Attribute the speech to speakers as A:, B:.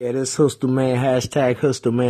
A: Yeah, this Hustle Man, hashtag Hustle Man.